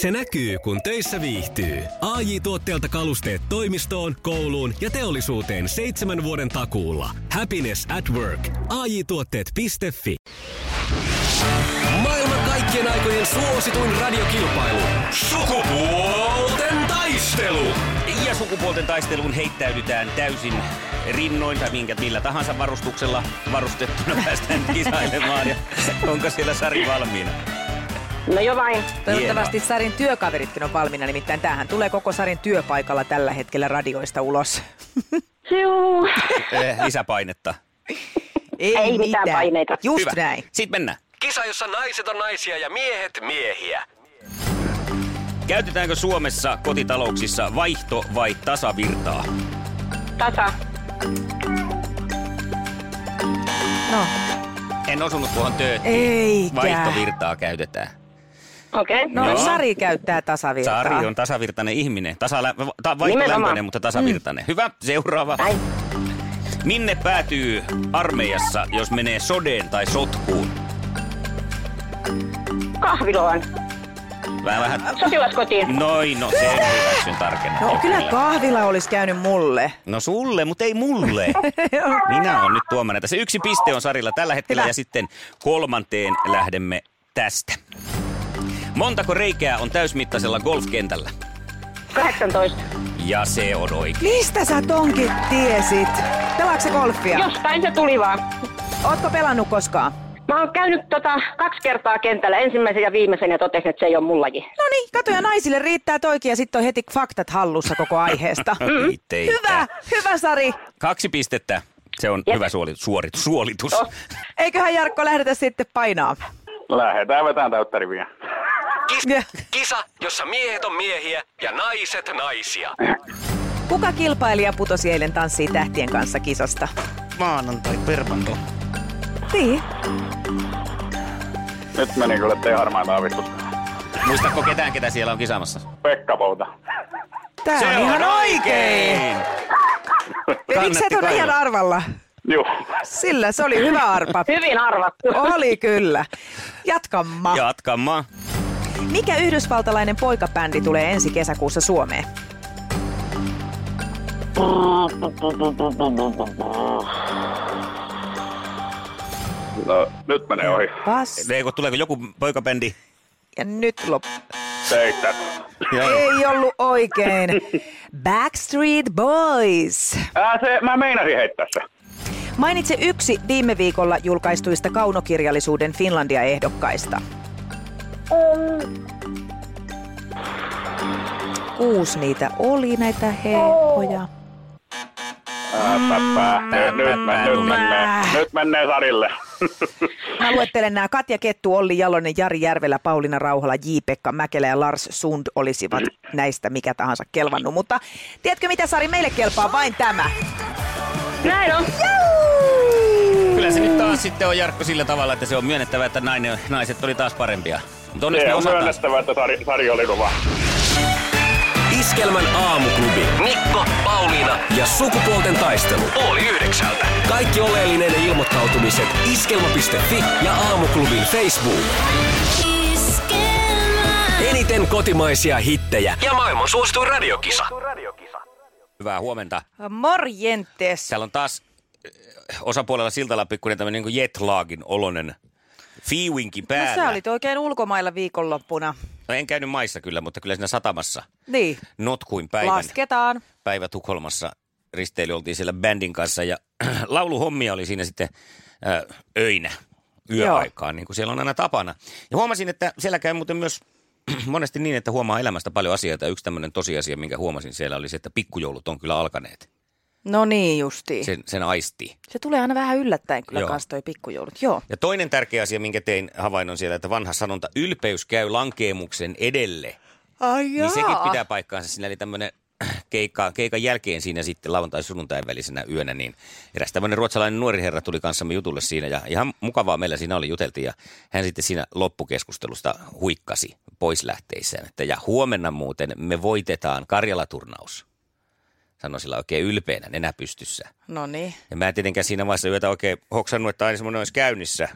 Se näkyy, kun töissä viihtyy. ai tuotteelta kalusteet toimistoon, kouluun ja teollisuuteen seitsemän vuoden takuulla. Happiness at work. ai tuotteetfi Maailman kaikkien aikojen suosituin radiokilpailu. Sukupuolten taistelu. Ja sukupuolten taisteluun heittäydytään täysin rinnoin tai minkä millä tahansa varustuksella varustettuna päästään kisailemaan. Ja onko siellä Sari valmiina? No jo vain. Toivottavasti Sarin työkaveritkin on valmiina, nimittäin tähän tulee koko Sarin työpaikalla tällä hetkellä radioista ulos. Juu. Eh, lisäpainetta. Ei, Ei mitään paineita. Just Hyvä. näin. Sitten mennään. Kisa, jossa naiset on naisia ja miehet miehiä. Käytetäänkö Suomessa kotitalouksissa vaihto- vai tasavirtaa? Tasa. No, En osunut tuohon tööttiin. Eikä. Vaihtovirtaa käytetään. Okei. Okay. no Joo. Sari käyttää tasavirtaa. Sari on tasavirtainen ihminen. Tasala- ta- Nimenomaan. vaihtolämpöinen, mutta tasavirtainen. Hyvä, seuraava. Näin. Minne päätyy armeijassa, jos menee sodeen tai sotkuun? Kahviloon. Vähän vähän... Sotilaskotiin. Noin, no sen hyväksyn tarkennan. No kyllä kahvila olisi käynyt mulle. No sulle, mutta ei mulle. Minä olen nyt tuomana. Tässä yksi piste on Sarilla tällä hetkellä Hyvä. ja sitten kolmanteen lähdemme tästä. Montako reikää on täysmittaisella golfkentällä? 18. Ja se on oikein. Mistä sä tonkin tiesit? Pelaatko se golfia? Jostain se tuli vaan. Ootko pelannut koskaan? Mä oon käynyt tota kaksi kertaa kentällä, ensimmäisen ja viimeisen, ja totesin, että se ei ole mun laji. No niin, kato ja naisille riittää toikin ja sitten on heti faktat hallussa koko aiheesta. Hyvä, hyvä Sari. Kaksi pistettä. Se on Jep. hyvä suoritus. suoritus. suolitus. Oh. Eiköhän Jarkko lähdetä sitten painaa. Lähdetään vetämään täyttä Ja. Kisa, jossa miehet on miehiä ja naiset naisia. Kuka kilpailija putosi eilen tanssii tähtien kanssa kisasta? Maanantai permanto. Niin. Nyt meni kyllä ettei harmaita avistusta. Muistatko ketään, ketä siellä on kisaamassa? Pekka Pouta. Tää on ihan oikein. Miksi et ole ihan arvalla? Juu. Sillä se oli hyvä arpa. Hyvin arvattu. Oli kyllä. Jatkamma. Jatkamaan. Mikä yhdysvaltalainen poikabändi tulee ensi kesäkuussa Suomeen? No, nyt menee ohi. Pas. Eikö, tuleeko joku poikabändi? Ja nyt lop. Seitsemän. Ei ollut oikein. Backstreet Boys. Ää, se, mä meinasin heittää se. Mainitse yksi viime viikolla julkaistuista kaunokirjallisuuden Finlandia-ehdokkaista. Kuusi niitä oli, näitä päppää. Nyt, mä- nyt, Sarille. Mä luettelen nämä Katja Kettu, Olli Jalonen, Jari Järvelä, Pauliina Rauhala, J-Pekka Mäkelä ja Lars Sund olisivat näistä mikä tahansa kelvannut. Mutta tiedätkö mitä Sari, meille kelpaa vain tämä. Näin on. Kyllä se nyt taas sitten on Jarkko sillä tavalla, että se on myönnettävä, että nainen, naiset oli taas parempia. Mutta onneksi Se on osataan. myönnettävä, että Sari, Sari oli kova. Iskelmän aamuklubi. Mikko, Pauliina ja sukupuolten taistelu. Oli yhdeksältä. Kaikki oleellinen ilmoittautumiset iskelma.fi ja aamuklubin Facebook. Eniten kotimaisia hittejä ja maailman suosituin radiokisa. Hyvää huomenta. Morjentes. Täällä on taas osapuolella Siltala pikkuinen tämmöinen niin jetlagin olonen fiiwinki No päällä. sä olit oikein ulkomailla viikonloppuna. No en käynyt maissa kyllä, mutta kyllä siinä satamassa Niin, notkuin päivän. lasketaan. Päivä Tukholmassa risteily oltiin siellä bändin kanssa ja lauluhommia oli siinä sitten ö, öinä yöaikaan, niin kuin siellä on aina tapana. Ja huomasin, että siellä käy muuten myös monesti niin, että huomaa elämästä paljon asioita. Yksi tämmöinen tosiasia, minkä huomasin siellä oli se, että pikkujoulut on kyllä alkaneet. No niin justiin. Se, Sen, sen aistii. se tulee aina vähän yllättäen kyllä Joo. kanssa toi pikkujoulut. Joo. Ja toinen tärkeä asia, minkä tein havainnon siellä, että vanha sanonta, ylpeys käy lankeemuksen edelle. Ai Niin sekin pitää paikkaansa. Siinä oli tämmöinen keikka, keikan jälkeen siinä sitten lauantai-sunnuntain välisenä yönä, niin eräs tämmöinen ruotsalainen nuori herra tuli kanssamme jutulle siinä ja ihan mukavaa meillä siinä oli, juteltiin ja hän sitten siinä loppukeskustelusta huikkasi pois lähteissään, että ja huomenna muuten me voitetaan Karjala-turnaus. Sanoi sillä oikein ylpeänä nenä pystyssä. No niin. Ja mä en tietenkään siinä vaiheessa yötä oikein hoksannut, että aina semmoinen olisi käynnissä.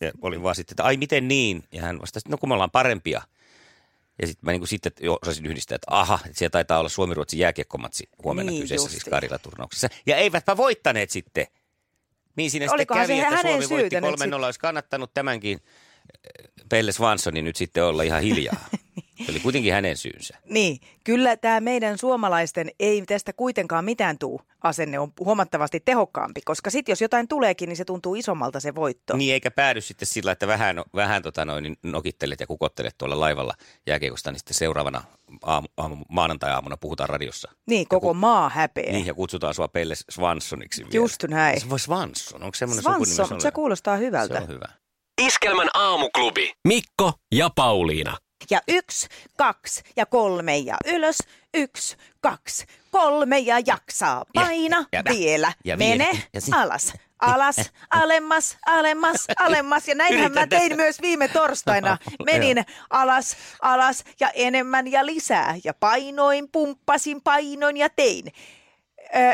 Ja olin vaan sitten, että ai miten niin? Ja hän vastasi, että no kun me ollaan parempia. Ja sitten mä niin kuin sitten osasin yhdistää, että aha, että siellä taitaa olla Suomi-Ruotsin jääkiekkomatsi huomenna Niin, kyseessä siis justiin. Karila-turnauksessa. Ja eivätpä voittaneet sitten. Niin siinä Olikohan sitten kävi, että Suomi voitti syytä nyt 3 0 olisi kannattanut tämänkin eh, Pelle Svanssonin nyt sitten olla ihan hiljaa. Se oli kuitenkin hänen syynsä. Niin, kyllä tämä meidän suomalaisten ei tästä kuitenkaan mitään tuu asenne on huomattavasti tehokkaampi, koska sitten jos jotain tuleekin, niin se tuntuu isommalta se voitto. Niin eikä päädy sitten sillä, että vähän, vähän tota noin, niin nokittelet ja kukottelet tuolla laivalla jääkiekosta, niin sitten seuraavana aamu, aamu, maanantai-aamuna puhutaan radiossa. Niin, koko maa häpeää. Niin, ja kutsutaan sua Pelle Svanssoniksi vielä. Just näin. Se voi Svansson, onko semmoinen Svansson, se kuulostaa Se hyvältä. on hyvä. Iskelmän aamuklubi. Mikko ja Pauliina. Ja yksi, kaksi ja kolme ja ylös. Yksi, kaksi, kolme ja jaksaa. Paina ja- vielä. ja Mene. Ja si- alas. Alas, alemmas, alemmas, alemmas. Ja näinhän mä tein myös viime torstaina. Menin alas, alas ja enemmän ja lisää. Ja painoin, pumppasin, painoin ja tein.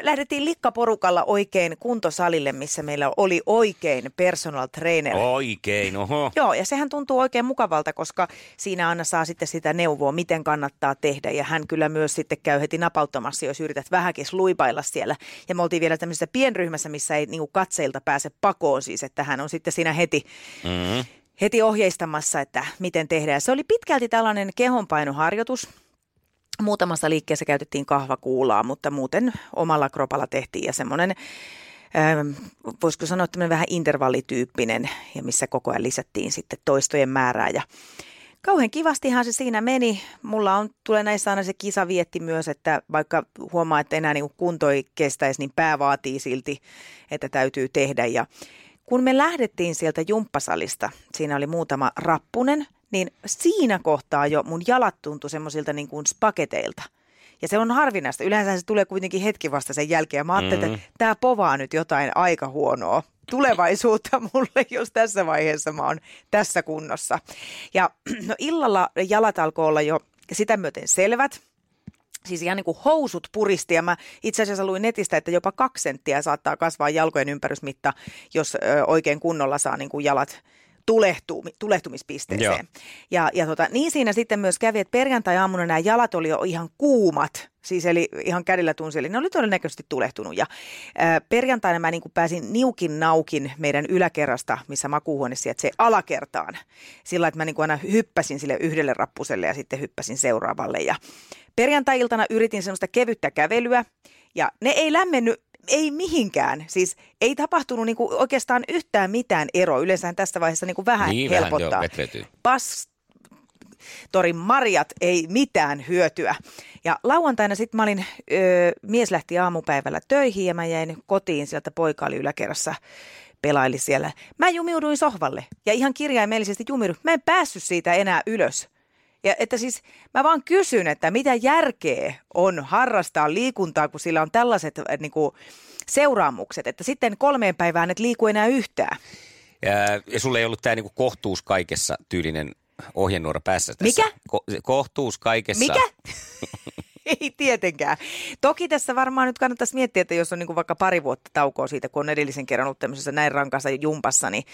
Lähdettiin likkaporukalla oikein kuntosalille, missä meillä oli oikein personal trainer. Oikein, oho. Joo, ja sehän tuntuu oikein mukavalta, koska siinä Anna saa sitten sitä neuvoa, miten kannattaa tehdä. Ja hän kyllä myös sitten käy heti napauttamassa, jos yrität vähänkin luipailla siellä. Ja me oltiin vielä tämmöisessä pienryhmässä, missä ei niinku katseilta pääse pakoon siis, että hän on sitten siinä heti, Mm-hmm. heti ohjeistamassa, että miten tehdään. Se oli pitkälti tällainen kehonpainoharjoitus. Muutamassa liikkeessä käytettiin kahvakuulaa, mutta muuten omalla kropalla tehtiin ja semmoinen, ähm, voisiko sanoa tämmöinen vähän intervallityyppinen ja missä koko ajan lisättiin sitten toistojen määrää ja Kauhean kivastihan se siinä meni. Mulla on, tulee näissä aina se kisavietti myös, että vaikka huomaa, että enää niin kunto ei kestäisi, niin pää vaatii silti, että täytyy tehdä. Ja kun me lähdettiin sieltä jumppasalista, siinä oli muutama rappunen, niin siinä kohtaa jo mun jalat tuntui semmoisilta niin kuin spaketeilta. Ja se on harvinaista. Yleensä se tulee kuitenkin hetki vasta sen jälkeen. Ja mä ajattelin, mm-hmm. että tämä povaa nyt jotain aika huonoa tulevaisuutta mulle, jos tässä vaiheessa mä oon tässä kunnossa. Ja no, illalla jalat alkoi olla jo sitä myöten selvät. Siis ihan niin kuin housut puristi ja mä itse asiassa luin netistä, että jopa kaksi senttiä saattaa kasvaa jalkojen ympärysmitta, jos ö, oikein kunnolla saa niin kuin jalat tulehtuu, tulehtumispisteeseen. Joo. Ja, ja tota, niin siinä sitten myös kävi, että perjantai-aamuna nämä jalat oli jo ihan kuumat, siis eli ihan kädellä tunsi, eli ne oli todennäköisesti tulehtunut. Ja ää, perjantaina mä niin kuin pääsin niukin naukin meidän yläkerrasta, missä makuuhuone sijaitsee alakertaan. Sillä että mä niin kuin aina hyppäsin sille yhdelle rappuselle ja sitten hyppäsin seuraavalle. Ja perjantai-iltana yritin semmoista kevyttä kävelyä, ja ne ei lämmennyt ei mihinkään. Siis ei tapahtunut niinku oikeastaan yhtään mitään eroa. Yleensä tässä vaiheessa niinku vähän Niin, vähän helpottaa. vetreytyy. Pas torin marjat ei mitään hyötyä. Ja lauantaina sitten mä olin, ö, mies lähti aamupäivällä töihin ja mä jäin kotiin sieltä, poika oli yläkerrassa pelaili siellä. Mä jumiuduin sohvalle ja ihan kirjaimellisesti jumiuduin. Mä en päässyt siitä enää ylös. Ja että siis mä vaan kysyn, että mitä järkeä on harrastaa liikuntaa, kun sillä on tällaiset äh, niin kuin, seuraamukset, että sitten kolmeen päivään et liiku enää yhtään. Ja, ja sulla ei ollut tämä niinku kohtuus kaikessa tyylinen ohjenuora päässä tässä. Mikä? Ko- kohtuus kaikessa. Mikä? Ei tietenkään. Toki tässä varmaan nyt kannattaisi miettiä, että jos on niin kuin vaikka pari vuotta taukoa siitä, kun on edellisen kerran ollut tämmöisessä näin rankassa jumpassa, niin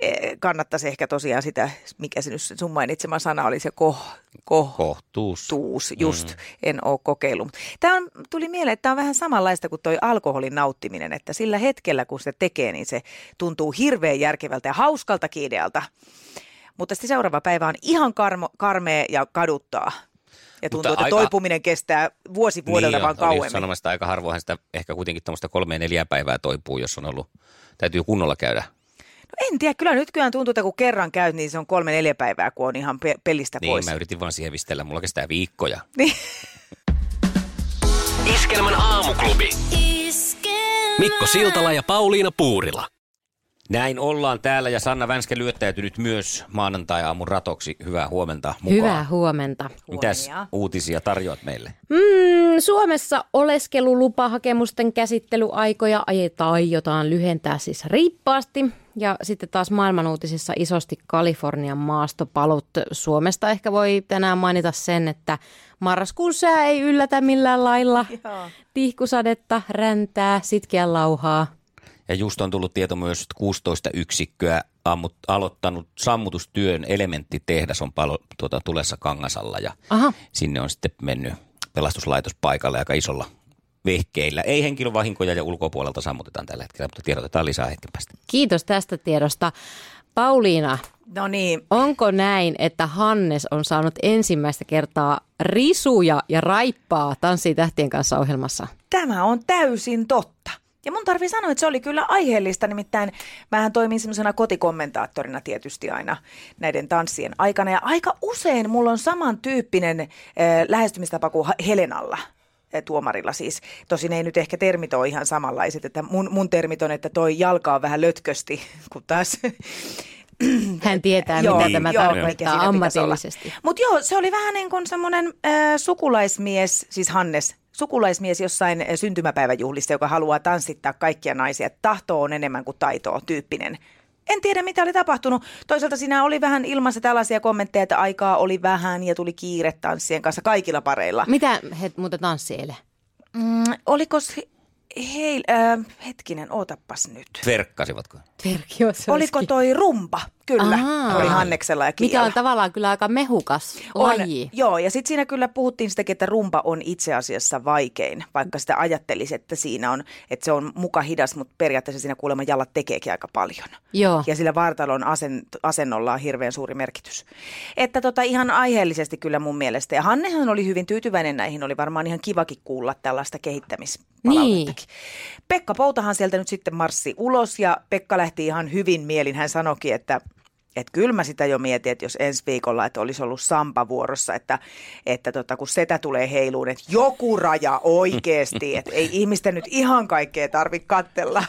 eh, kannattaisi ehkä tosiaan sitä, mikä se nyt sun mainitsema sana oli, se koh, koh, Kohtuus. tuus, just, mm. en ole kokeillut. Tämä on, tuli mieleen, että tämä on vähän samanlaista kuin toi alkoholin nauttiminen, että sillä hetkellä kun se tekee, niin se tuntuu hirveän järkevältä ja hauskaltakin idealta. Mutta sitten seuraava päivä on ihan karmo, karmea ja kaduttaa. Ja tuntuu, että aika- toipuminen kestää vuosi vuodelta niin vaan just kauemmin. sanomassa, että aika harvoinhan sitä ehkä kuitenkin tuommoista kolme neljä päivää toipuu, jos on ollut, täytyy kunnolla käydä. No en tiedä, kyllä nyt kyllä tuntuu, että kun kerran käyt, niin se on kolme neljä päivää, kun on ihan pe- pelistä Niin, pois. mä yritin vaan siihen vistellä, mulla kestää viikkoja. Niin. Iskelmän aamuklubi. Mikko Siltala ja Pauliina Puurila. Näin ollaan täällä ja Sanna Vänskä lyöttäytynyt myös maanantai-aamun ratoksi. Hyvää huomenta mukaan. Hyvää huomenta. Mitäs Huomia. uutisia tarjoat meille? Mm, Suomessa oleskelulupahakemusten käsittelyaikoja ajetaan, aiotaan lyhentää siis riippaasti. Ja sitten taas maailman uutisissa isosti Kalifornian maastopalut. Suomesta ehkä voi tänään mainita sen, että marraskuun sää ei yllätä millään lailla. Joo. Tihkusadetta, räntää, sitkeä lauhaa. Ja just on tullut tieto myös, että 16 yksikköä ammut, aloittanut sammutustyön elementtitehdas on palo, tuota, tulessa Kangasalla ja Aha. sinne on sitten mennyt pelastuslaitos paikalle aika isolla vehkeillä. Ei henkilövahinkoja ja ulkopuolelta sammutetaan tällä hetkellä, mutta tiedotetaan lisää hetken päästä. Kiitos tästä tiedosta. Pauliina, No niin, onko näin, että Hannes on saanut ensimmäistä kertaa risuja ja raippaa Tanssii tähtien kanssa ohjelmassa? tämä on täysin totta. Ja mun tarvii sanoa, että se oli kyllä aiheellista, nimittäin mähän toimin semmoisena kotikommentaattorina tietysti aina näiden tanssien aikana. Ja aika usein mulla on samantyyppinen äh, lähestymistapa kuin Helenalla äh, tuomarilla siis. Tosin ei nyt ehkä termit ole ihan samanlaiset, että mun, mun termit on, että toi jalka on vähän lötkösti, kun taas Hän tietää, Joo, mitä tämä joo, tarkoittaa ammatillisesti. Mutta joo, se oli vähän niin kuin semmoinen äh, sukulaismies, siis Hannes, sukulaismies jossain äh, syntymäpäiväjuhlissa, joka haluaa tanssittaa kaikkia naisia. Tahto on enemmän kuin taitoa tyyppinen. En tiedä, mitä oli tapahtunut. Toisaalta siinä oli vähän ilmassa tällaisia kommentteja, että aikaa oli vähän ja tuli kiire tanssien kanssa kaikilla pareilla. Mitä he muuten tanssi eilen? Mm, oliko se, hei, äh, hetkinen, ootappas nyt. Verkkasivatko? Verki Oliko toi rumpa? Kyllä, Ahaa. oli Hanneksella ja Mikä Kiialla. on tavallaan kyllä aika mehukas On, laji. joo, ja sitten siinä kyllä puhuttiin sitäkin, että rumpa on itse asiassa vaikein, vaikka sitä ajattelisi, että siinä on, että se on muka hidas, mutta periaatteessa siinä kuulemma jalat tekeekin aika paljon. Joo. Ja sillä vartalon asen, asennolla on hirveän suuri merkitys. Että tota, ihan aiheellisesti kyllä mun mielestä. Ja Hannehan oli hyvin tyytyväinen näihin, oli varmaan ihan kivakin kuulla tällaista kehittämispalautettakin. Pekka Poutahan sieltä nyt sitten marssi ulos ja Pekka lähti ihan hyvin mielin. Hän sanoikin, että että kyllä mä sitä jo mietin, että jos ensi viikolla, että olisi ollut Sampa vuorossa, että, että tota, kun setä tulee heiluun, että joku raja oikeasti, että ei ihmisten nyt ihan kaikkea tarvitse kattella.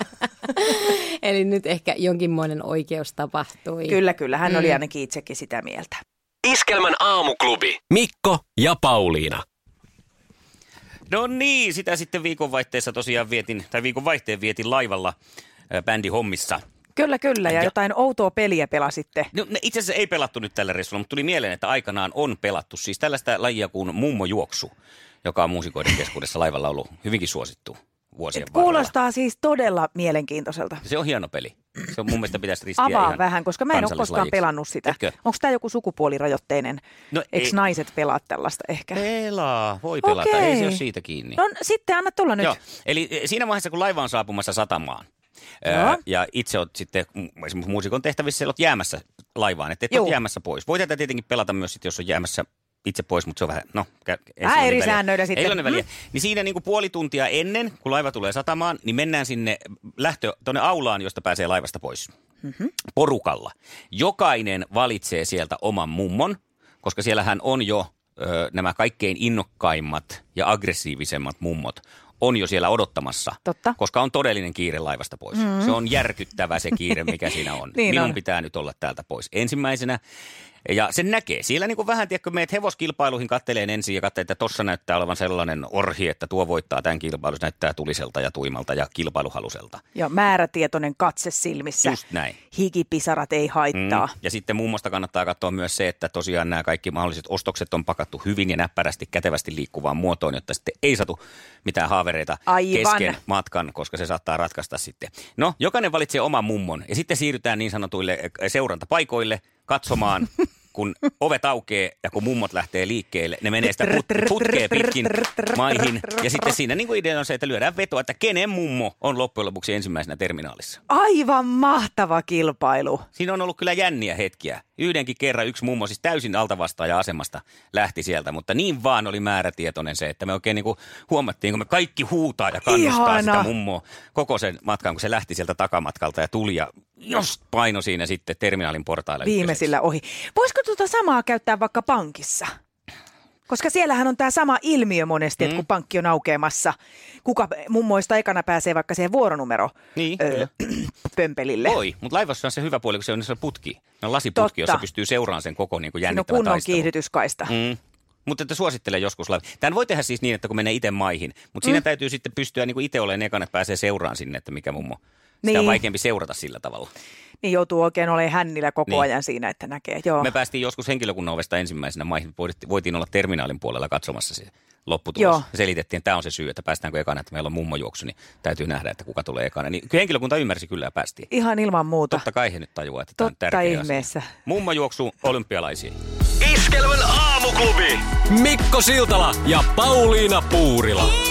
Eli nyt ehkä jonkinmoinen oikeus tapahtui. Kyllä, kyllä, hän oli ainakin itsekin sitä mieltä. Iskelmän aamuklubi. Mikko ja Pauliina. No niin, sitä sitten viikonvaihteessa tosiaan vietin, tai viikonvaihteen vietin laivalla bändihommissa. Kyllä, kyllä, ja Ja- jotain outoa peliä pelasitte. No, itse asiassa ei pelattu nyt tällä reissulla, mutta tuli mieleen, että aikanaan on pelattu siis tällaista lajia kuin mummojuoksu, joka on muusikoiden keskuudessa laivalla ollut hyvinkin suosittu vuosien varrella. Kuulostaa siis todella mielenkiintoiselta. Se on hieno peli. Se on mun mielestä pitäisi ristiä Avaa ihan vähän, koska mä en ole koskaan pelannut sitä. Onko tämä joku sukupuolirajoitteinen? No Eikö ei. naiset pelaa tällaista ehkä? Pelaa, voi pelata, ei se ole siitä kiinni. No sitten anna tulla nyt. Joo, eli e, siinä vaiheessa, kun laiva on saapumassa satamaan, Ää, ja itse olet sitten esimerkiksi muusikon tehtävissä, olet jäämässä laivaan, että et ole jäämässä pois. Voi tätä tietenkin pelata myös, sit, jos on jäämässä itse pois, mutta se on vähän, no, ei Vähän eri väliä. säännöillä Ei sitten. sillä ole väliä. Mm. Niin siinä niin kuin puoli tuntia ennen, kun laiva tulee satamaan, niin mennään sinne lähtö tuonne aulaan, josta pääsee laivasta pois. Mm-hmm. Porukalla. Jokainen valitsee sieltä oman mummon, koska siellähän on jo ö, nämä kaikkein innokkaimmat ja aggressiivisemmat mummot on jo siellä odottamassa, Totta. koska on todellinen kiire laivasta pois. Mm. Se on järkyttävä se kiire, mikä siinä on. Niin Minun on. pitää nyt olla täältä pois ensimmäisenä. Ja sen näkee. Siellä niin kuin vähän, tiedätkö, meet hevoskilpailuihin katteleen ensin ja katselee, että tossa näyttää olevan sellainen orhi, että tuo voittaa tämän kilpailun. Se näyttää tuliselta ja tuimalta ja kilpailuhaluselta. Ja määrätietoinen katse silmissä. Just näin. Hikipisarat ei haittaa. Mm. Ja sitten mummosta kannattaa katsoa myös se, että tosiaan nämä kaikki mahdolliset ostokset on pakattu hyvin ja näppärästi kätevästi liikkuvaan muotoon, jotta sitten ei satu mitään haavereita Aivan. kesken matkan, koska se saattaa ratkaista sitten. No, jokainen valitsee oman mummon ja sitten siirrytään niin sanotuille eh, seurantapaikoille katsomaan, kun ovet aukeaa ja kun mummot lähtee liikkeelle, ne menee sitä put- putkea pitkin maihin. Ja sitten siinä niin kuin idea on se, että lyödään vetoa, että kenen mummo on loppujen lopuksi ensimmäisenä terminaalissa. Aivan mahtava kilpailu. Siinä on ollut kyllä jänniä hetkiä. Yhdenkin kerran yksi mummo siis täysin altavastaaja asemasta lähti sieltä, mutta niin vaan oli määrätietoinen se, että me oikein niin kuin huomattiin, kun me kaikki huutaa ja kannustaa Ihana. sitä mummoa koko sen matkan, kun se lähti sieltä takamatkalta ja tuli ja just paino siinä sitten terminaalin portaille. Viimeisillä ohi. Voisiko tuota samaa käyttää vaikka pankissa? Koska siellähän on tämä sama ilmiö monesti, että kun pankki on aukeamassa, kuka mummoista ekana pääsee vaikka siihen vuoronumero Niin, öö, pömpelille. Voi, mutta laivassa on se hyvä puoli, kun se on se putki. Ne on lasiputki, Totta. jossa pystyy seuraamaan sen koko niin kuin Siinä on jännittävän kunnon kiihdytyskaista. Mm. Mutta että suosittelen joskus laiva. Tämän voi tehdä siis niin, että kun menee itse maihin, mutta siinä täytyy sitten pystyä niin kuin itse olemaan ekana, että pääsee seuraan sinne, että mikä mummo. Sitä on Niin. vaikeampi seurata sillä tavalla. Niin joutuu oikein olemaan hännillä koko Niin. ajan siinä, että näkee. Joo. Me päästiin joskus henkilökunnan ovesta ensimmäisenä maihin, voitiin- olla terminaalin puolella katsomassa se lopputulos. Joo. Selitettiin, että tämä on se syy, että päästäänkö ekana, että meillä on mummojuoksu, niin täytyy nähdä, että kuka tulee ekana. Niin kyllä henkilökunta ymmärsi kyllä ja päästiin. Ihan ilman muuta. Totta kai he nyt tajuaa, että tämä on Totta tärkeä ihmeessä. asia. Mummojuoksu olympialaisiin. Iskelmän aamuklubi. Mikko Siltala ja Pauliina Puurila.